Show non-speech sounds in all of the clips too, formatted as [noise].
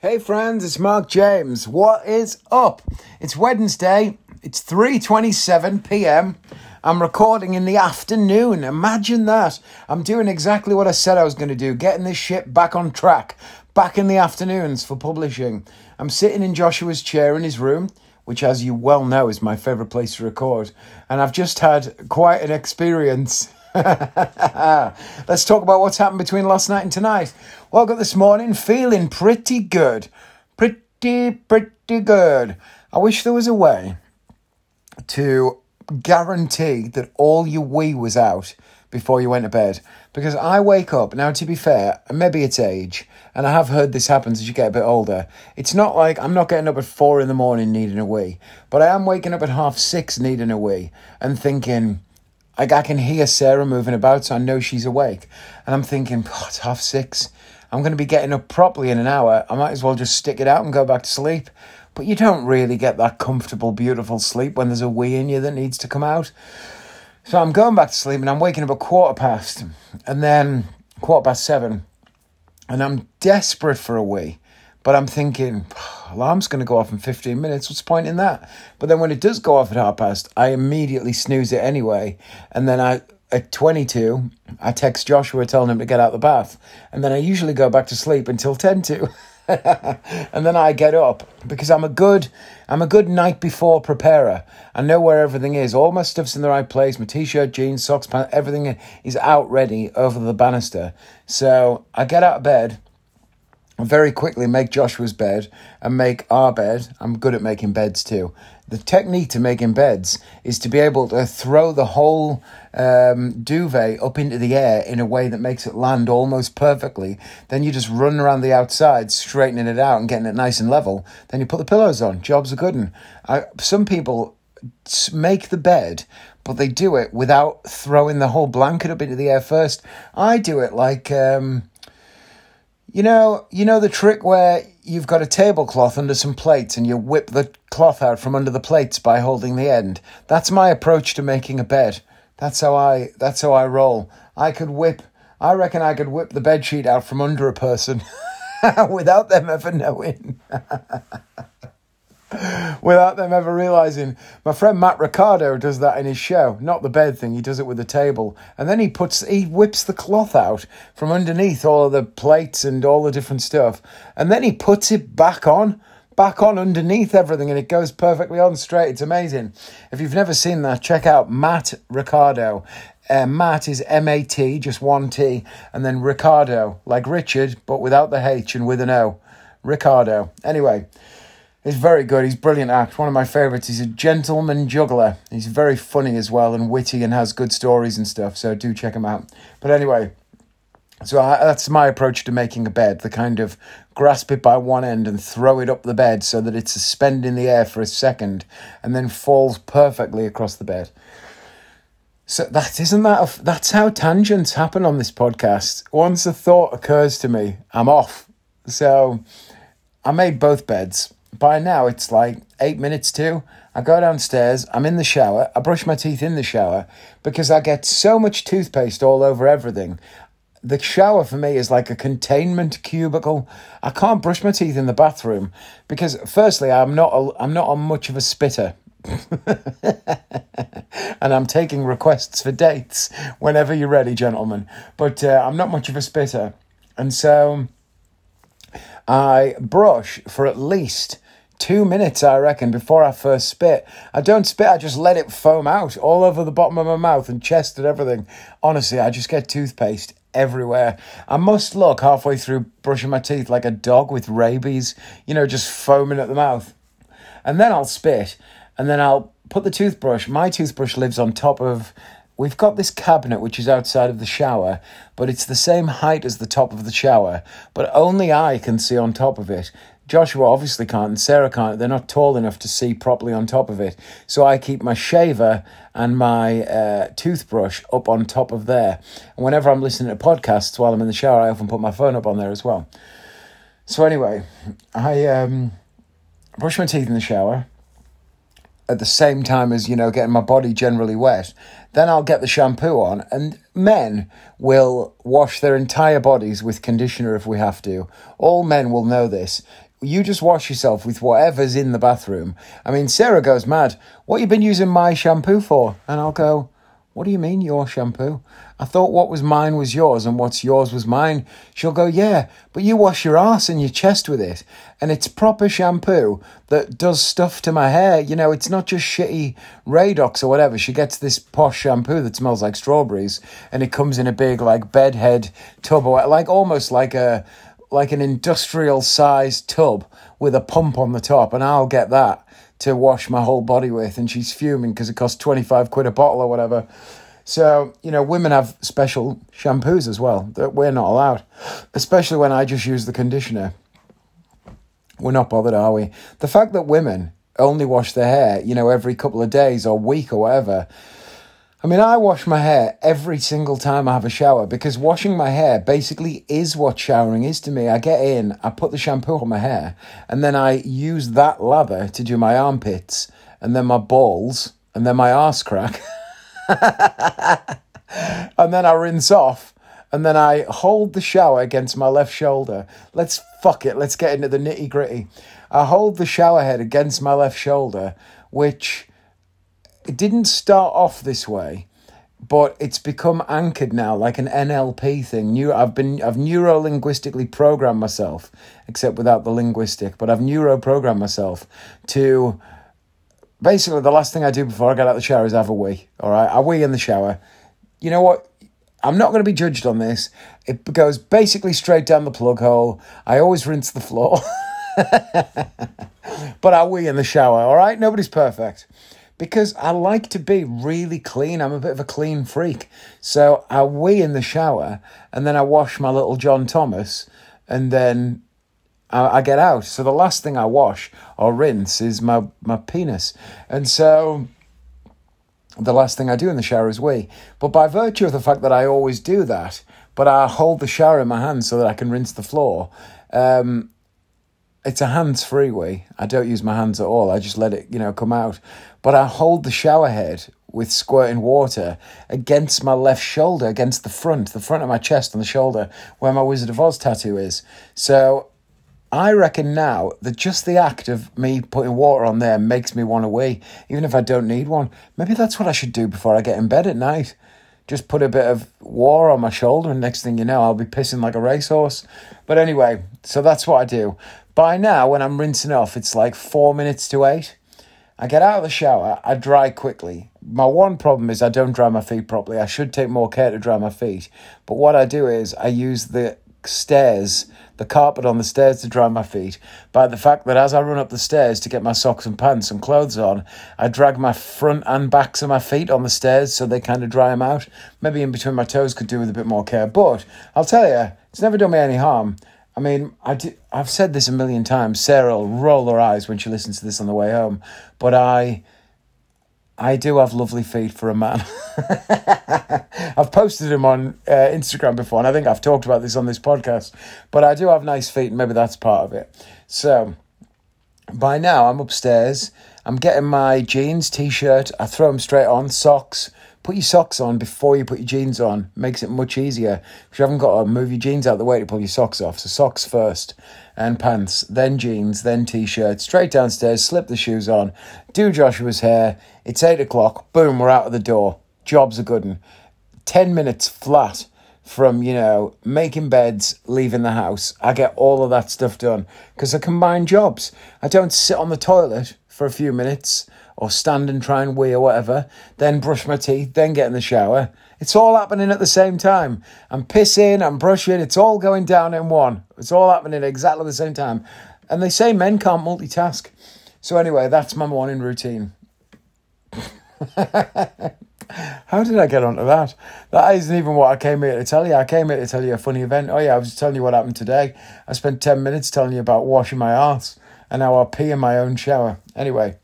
Hey friends, it's Mark James. What is up? It's Wednesday. It's 3:27 p.m. I'm recording in the afternoon. Imagine that. I'm doing exactly what I said I was going to do, getting this shit back on track, back in the afternoons for publishing. I'm sitting in Joshua's chair in his room, which as you well know is my favorite place to record, and I've just had quite an experience. [laughs] Let's talk about what's happened between last night and tonight. Woke up this morning feeling pretty good. Pretty, pretty good. I wish there was a way to guarantee that all your wee was out before you went to bed. Because I wake up, now to be fair, maybe it's age, and I have heard this happens as you get a bit older. It's not like I'm not getting up at four in the morning needing a wee, but I am waking up at half six needing a wee and thinking, like I can hear Sarah moving about, so I know she's awake. And I'm thinking, oh, it's half six. I'm going to be getting up properly in an hour. I might as well just stick it out and go back to sleep. But you don't really get that comfortable, beautiful sleep when there's a wee in you that needs to come out. So I'm going back to sleep and I'm waking up at quarter past and then quarter past seven. And I'm desperate for a wee. But I'm thinking, alarm's going to go off in 15 minutes. What's the point in that? But then when it does go off at half past, I immediately snooze it anyway. And then I at 22, I text Joshua telling him to get out the bath. And then I usually go back to sleep until 10 to. [laughs] and then I get up because I'm a good I'm a good night before preparer. I know where everything is. All my stuff's in the right place. My t-shirt, jeans, socks, pants, everything is out ready over the banister. So I get out of bed very quickly make Joshua's bed and make our bed. I'm good at making beds too. The technique to making beds is to be able to throw the whole um, duvet up into the air in a way that makes it land almost perfectly. Then you just run around the outside, straightening it out and getting it nice and level. Then you put the pillows on. Job's a good. I, some people make the bed, but they do it without throwing the whole blanket up into the air first. I do it like. Um, you know, you know the trick where you've got a tablecloth under some plates and you whip the cloth out from under the plates by holding the end. That's my approach to making a bed. That's how I that's how I roll. I could whip I reckon I could whip the bed sheet out from under a person [laughs] without them ever knowing. [laughs] [laughs] without them ever realizing. My friend Matt Ricardo does that in his show. Not the bed thing, he does it with the table. And then he puts he whips the cloth out from underneath all of the plates and all the different stuff. And then he puts it back on. Back on underneath everything, and it goes perfectly on straight. It's amazing. If you've never seen that, check out Matt Ricardo. Uh, Matt is M A T, just one T, and then Ricardo, like Richard, but without the H and with an O. Ricardo. Anyway, He's very good. He's brilliant act. One of my favourites. He's a gentleman juggler. He's very funny as well and witty and has good stories and stuff. So do check him out. But anyway, so I, that's my approach to making a bed. The kind of grasp it by one end and throw it up the bed so that it's suspended in the air for a second and then falls perfectly across the bed. So that isn't that. A, that's how tangents happen on this podcast. Once a thought occurs to me, I'm off. So I made both beds by now it's like eight minutes to. I go downstairs, I'm in the shower, I brush my teeth in the shower because I get so much toothpaste all over everything. The shower for me is like a containment cubicle. I can't brush my teeth in the bathroom because, firstly, I'm not a, I'm not a much of a spitter. [laughs] and I'm taking requests for dates whenever you're ready, gentlemen. But uh, I'm not much of a spitter. And so I brush for at least two minutes, I reckon, before I first spit. I don't spit, I just let it foam out all over the bottom of my mouth and chest and everything. Honestly, I just get toothpaste everywhere. I must look halfway through brushing my teeth like a dog with rabies, you know, just foaming at the mouth. And then I'll spit, and then I'll put the toothbrush. My toothbrush lives on top of We've got this cabinet which is outside of the shower, but it's the same height as the top of the shower, but only I can see on top of it. Joshua obviously can't, and Sarah can't. They're not tall enough to see properly on top of it. So I keep my shaver and my uh, toothbrush up on top of there. And whenever I'm listening to podcasts while I'm in the shower, I often put my phone up on there as well. So anyway, I um, brush my teeth in the shower at the same time as, you know, getting my body generally wet. Then I'll get the shampoo on, and men will wash their entire bodies with conditioner if we have to. All men will know this. you just wash yourself with whatever's in the bathroom. I mean, Sarah goes mad. What you been using my shampoo for? And I'll go, what do you mean your shampoo? I thought what was mine was yours and what's yours was mine. She'll go, yeah, but you wash your ass and your chest with it. And it's proper shampoo that does stuff to my hair. You know, it's not just shitty Radox or whatever. She gets this posh shampoo that smells like strawberries and it comes in a big like bedhead tub or like almost like a, like an industrial sized tub with a pump on the top. And I'll get that to wash my whole body with, and she's fuming because it costs 25 quid a bottle or whatever. So, you know, women have special shampoos as well that we're not allowed, especially when I just use the conditioner. We're not bothered, are we? The fact that women only wash their hair, you know, every couple of days or week or whatever, I mean, I wash my hair every single time I have a shower because washing my hair basically is what showering is to me. I get in, I put the shampoo on my hair, and then I use that lather to do my armpits, and then my balls, and then my arse crack. [laughs] [laughs] and then I rinse off, and then I hold the shower against my left shoulder. Let's fuck it, let's get into the nitty gritty. I hold the shower head against my left shoulder, which it didn't start off this way, but it's become anchored now, like an NLP thing. New, I've been, I've neuro linguistically programmed myself, except without the linguistic, but I've neuro programmed myself to basically the last thing I do before I get out of the shower is have a wee. All right, I wee in the shower. You know what? I'm not going to be judged on this. It goes basically straight down the plug hole. I always rinse the floor. [laughs] but I wee in the shower, all right? Nobody's perfect because I like to be really clean. I'm a bit of a clean freak. So I wee in the shower and then I wash my little John Thomas and then I, I get out. So the last thing I wash or rinse is my, my penis. And so the last thing I do in the shower is wee. But by virtue of the fact that I always do that, but I hold the shower in my hand so that I can rinse the floor, um, it's a hands free way. I don't use my hands at all. I just let it, you know, come out. But I hold the shower head with squirting water against my left shoulder, against the front, the front of my chest and the shoulder, where my Wizard of Oz tattoo is. So I reckon now that just the act of me putting water on there makes me want to wee, even if I don't need one. Maybe that's what I should do before I get in bed at night. Just put a bit of water on my shoulder, and next thing you know, I'll be pissing like a racehorse. But anyway, so that's what I do. By now, when I'm rinsing off, it's like four minutes to eight. I get out of the shower, I dry quickly. My one problem is I don't dry my feet properly. I should take more care to dry my feet. But what I do is I use the stairs, the carpet on the stairs to dry my feet, by the fact that as I run up the stairs to get my socks and pants and clothes on, I drag my front and backs of my feet on the stairs so they kind of dry them out. Maybe in between my toes could do with a bit more care. But I'll tell you, it's never done me any harm. I mean, I do, I've said this a million times. Sarah will roll her eyes when she listens to this on the way home, but I, I do have lovely feet for a man. [laughs] I've posted them on uh, Instagram before, and I think I've talked about this on this podcast. But I do have nice feet, and maybe that's part of it. So, by now, I'm upstairs. I'm getting my jeans, t-shirt. I throw them straight on, socks Put your socks on before you put your jeans on. Makes it much easier because you haven't got to move your jeans out the way to pull your socks off. So socks first, and pants, then jeans, then t-shirt. Straight downstairs, slip the shoes on, do Joshua's hair. It's eight o'clock. Boom, we're out of the door. Job's a good one. Ten minutes flat from you know making beds leaving the house i get all of that stuff done because i combine jobs i don't sit on the toilet for a few minutes or stand and try and wee or whatever, then brush my teeth, then get in the shower. It's all happening at the same time. I'm pissing, I'm brushing, it's all going down in one. It's all happening exactly the same time. And they say men can't multitask. So, anyway, that's my morning routine. [laughs] How did I get onto that? That isn't even what I came here to tell you. I came here to tell you a funny event. Oh, yeah, I was telling you what happened today. I spent 10 minutes telling you about washing my arse and now I'll pee in my own shower. Anyway,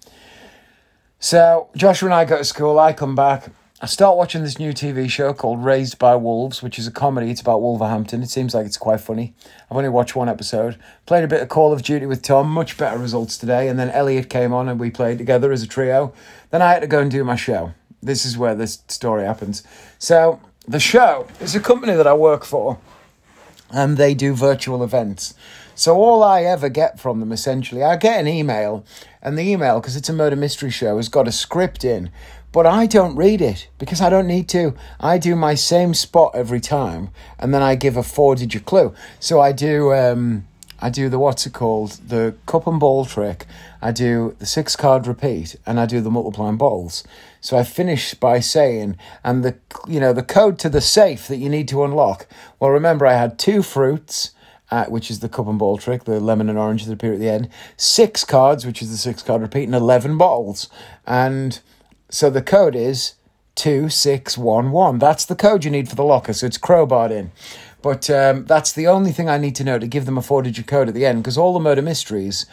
so Joshua and I go to school. I come back. I start watching this new TV show called Raised by Wolves, which is a comedy. It's about Wolverhampton. It seems like it's quite funny. I've only watched one episode. Played a bit of Call of Duty with Tom. Much better results today. And then Elliot came on and we played together as a trio. Then I had to go and do my show. This is where this story happens. So the show is a company that I work for, and they do virtual events. So all I ever get from them, essentially, I get an email, and the email, because it's a murder mystery show, has got a script in, but I don't read it because I don't need to. I do my same spot every time, and then I give a four-digit clue. So I do. Um, I do the what's it called? The cup and ball trick. I do the six card repeat and I do the multiplying balls. So I finish by saying, and the you know the code to the safe that you need to unlock. Well, remember I had two fruits, uh, which is the cup and ball trick, the lemon and orange that appear at the end. Six cards, which is the six card repeat, and eleven bottles. And so the code is two six one one. That's the code you need for the locker. So it's crowbarred in. But um, that's the only thing I need to know to give them a four digit code at the end because all the murder mysteries,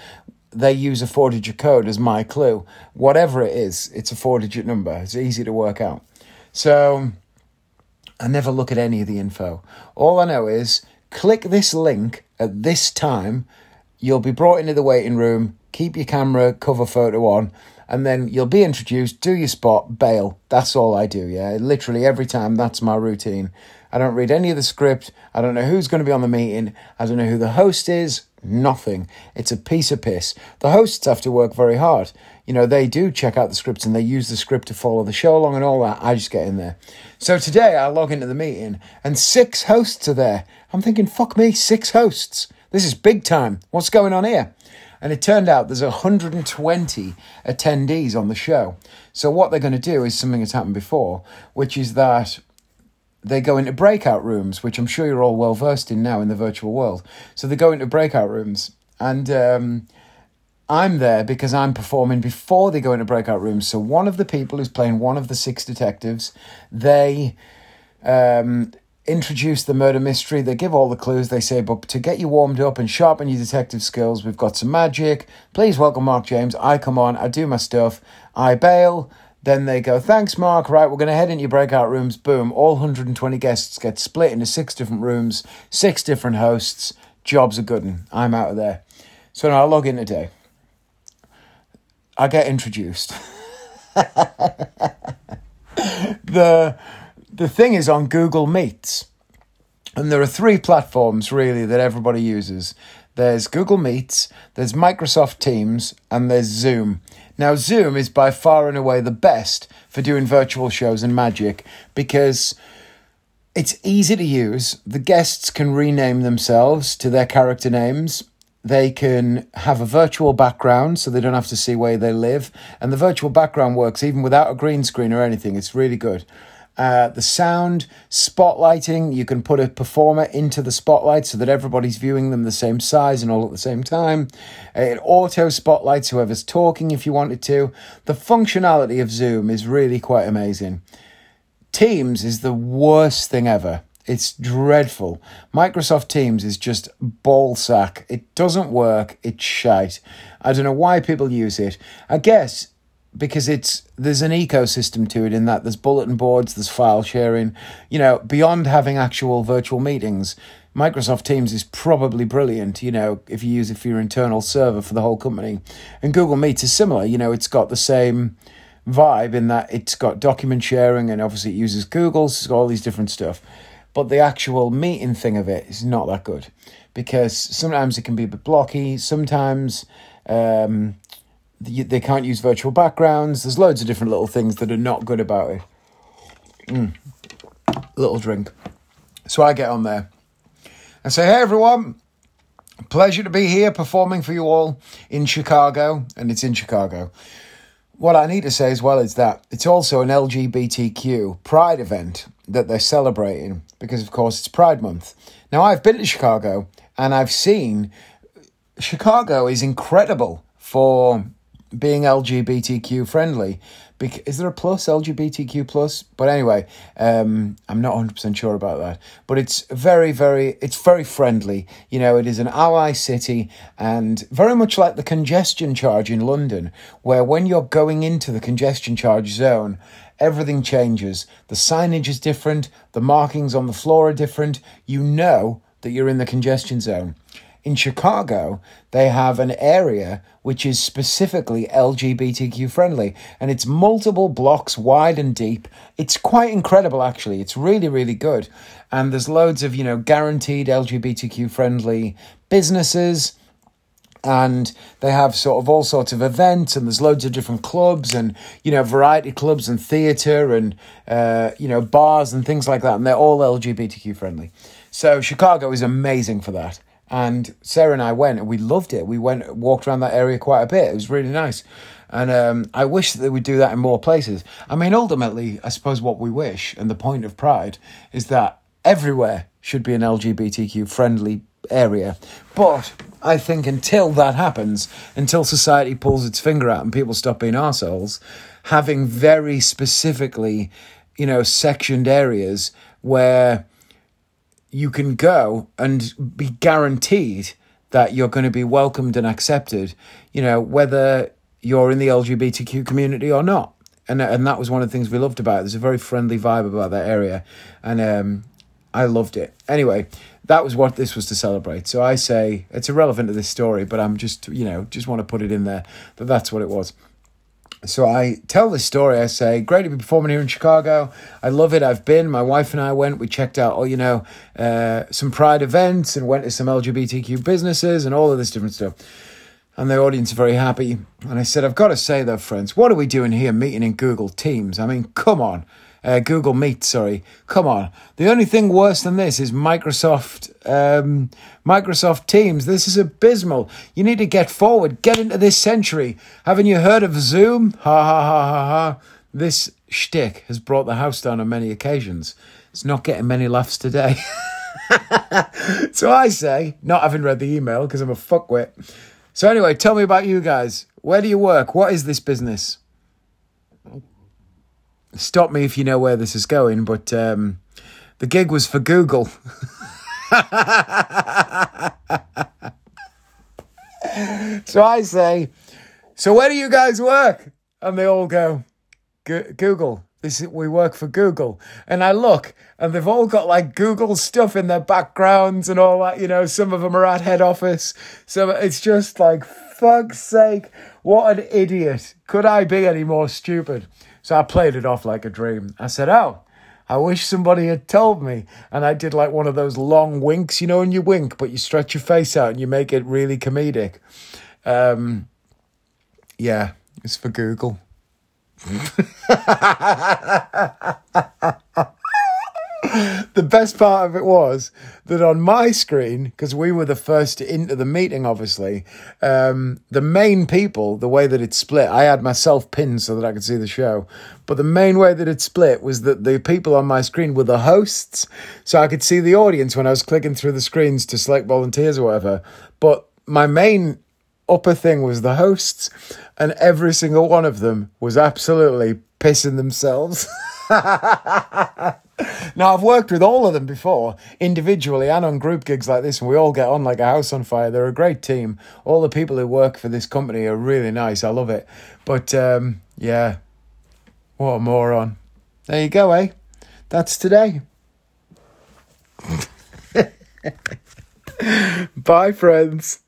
they use a four digit code as my clue. Whatever it is, it's a four digit number. It's easy to work out. So I never look at any of the info. All I know is click this link at this time. You'll be brought into the waiting room. Keep your camera cover photo on and then you'll be introduced, do your spot, bail. That's all I do, yeah. Literally every time, that's my routine. I don't read any of the script. I don't know who's going to be on the meeting. I don't know who the host is. Nothing. It's a piece of piss. The hosts have to work very hard. You know, they do check out the scripts and they use the script to follow the show along and all that. I just get in there. So today I log into the meeting and six hosts are there. I'm thinking, fuck me, six hosts. This is big time. What's going on here? And it turned out there's 120 attendees on the show. So what they're going to do is something that's happened before, which is that they go into breakout rooms, which I'm sure you're all well versed in now in the virtual world. So they go into breakout rooms, and um, I'm there because I'm performing before they go into breakout rooms. So one of the people who's playing one of the six detectives, they um, introduce the murder mystery. They give all the clues. They say, but to get you warmed up and sharpen your detective skills, we've got some magic. Please welcome Mark James. I come on, I do my stuff, I bail. Then they go, thanks, Mark. Right, we're going to head into your breakout rooms. Boom. All 120 guests get split into six different rooms, six different hosts. Job's are good. I'm out of there. So now I log in today. I get introduced. [laughs] the the thing is on Google Meets. And there are three platforms really that everybody uses. There's Google Meets, there's Microsoft Teams, and there's Zoom. Now, Zoom is by far and away the best for doing virtual shows and magic because it's easy to use. The guests can rename themselves to their character names. They can have a virtual background so they don't have to see where they live. And the virtual background works even without a green screen or anything. It's really good. Uh, the sound, spotlighting, you can put a performer into the spotlight so that everybody's viewing them the same size and all at the same time. Uh, it auto spotlights whoever's talking if you wanted to. The functionality of Zoom is really quite amazing. Teams is the worst thing ever. It's dreadful. Microsoft Teams is just ballsack. It doesn't work. It's shite. I don't know why people use it. I guess because it's there's an ecosystem to it in that there's bulletin boards, there's file sharing. You know, beyond having actual virtual meetings, Microsoft Teams is probably brilliant, you know, if you use it for your internal server for the whole company. And Google Meet is similar, you know, it's got the same vibe in that it's got document sharing and obviously it uses Google, so it's got all these different stuff. But the actual meeting thing of it is not that good because sometimes it can be a bit blocky, sometimes um, they can't use virtual backgrounds. There's loads of different little things that are not good about it. Mm. Little drink. So I get on there and say, hey everyone, pleasure to be here performing for you all in Chicago, and it's in Chicago. What I need to say as well is that it's also an LGBTQ pride event that they're celebrating because, of course, it's Pride Month. Now, I've been to Chicago and I've seen Chicago is incredible for being LGBTQ friendly. Is there a plus LGBTQ plus? But anyway, um, I'm not 100 percent sure about that. But it's very, very, it's very friendly. You know, it is an ally city, and very much like the congestion charge in London, where when you're going into the congestion charge zone, everything changes. The signage is different. The markings on the floor are different. You know that you're in the congestion zone. In Chicago, they have an area which is specifically LGBTQ friendly and it's multiple blocks wide and deep. It's quite incredible, actually. It's really, really good. And there's loads of, you know, guaranteed LGBTQ friendly businesses and they have sort of all sorts of events and there's loads of different clubs and you know variety clubs and theater and uh, you know bars and things like that and they're all lgbtq friendly so chicago is amazing for that and sarah and i went and we loved it we went walked around that area quite a bit it was really nice and um, I wish that we'd do that in more places. I mean, ultimately, I suppose what we wish and the point of Pride is that everywhere should be an LGBTQ friendly area. But I think until that happens, until society pulls its finger out and people stop being assholes, having very specifically, you know, sectioned areas where you can go and be guaranteed that you're going to be welcomed and accepted, you know, whether you're in the LGBTQ community or not. And, and that was one of the things we loved about it. There's a very friendly vibe about that area. And um, I loved it. Anyway, that was what this was to celebrate. So I say it's irrelevant to this story, but I'm just, you know, just want to put it in there that that's what it was. So I tell this story. I say, great to be performing here in Chicago. I love it. I've been. My wife and I went. We checked out, oh, you know, uh, some Pride events and went to some LGBTQ businesses and all of this different stuff. And the audience are very happy. And I said, I've got to say though, friends, what are we doing here meeting in Google Teams? I mean, come on uh, Google Meet. Sorry, come on. The only thing worse than this is Microsoft um, Microsoft Teams. This is abysmal. You need to get forward. Get into this century. Haven't you heard of Zoom? Ha ha ha ha ha. This shtick has brought the house down on many occasions. It's not getting many laughs today. [laughs] so I say, not having read the email because I'm a fuckwit. So anyway, tell me about you guys. Where do you work? What is this business? Stop me if you know where this is going, but um, the gig was for Google. [laughs] so I say, so where do you guys work? And they all go, Google. This is, we work for Google. And I look, and they've all got like Google stuff in their backgrounds and all that. You know, some of them are at head office. So it's just like, fuck's sake, what an idiot. Could I be any more stupid? So I played it off like a dream. I said, Oh, I wish somebody had told me. And I did like one of those long winks, you know, and you wink, but you stretch your face out and you make it really comedic. Um, yeah, it's for Google. [laughs] [laughs] the best part of it was that on my screen, because we were the first into the meeting, obviously, um, the main people, the way that it split, I had myself pinned so that I could see the show. But the main way that it split was that the people on my screen were the hosts. So I could see the audience when I was clicking through the screens to select volunteers or whatever. But my main upper thing was the hosts, and every single one of them was absolutely pissing themselves. [laughs] now, I've worked with all of them before, individually and on group gigs like this, and we all get on like a house on fire. They're a great team. All the people who work for this company are really nice. I love it. But um, yeah, what a moron. There you go, eh? That's today. [laughs] Bye, friends.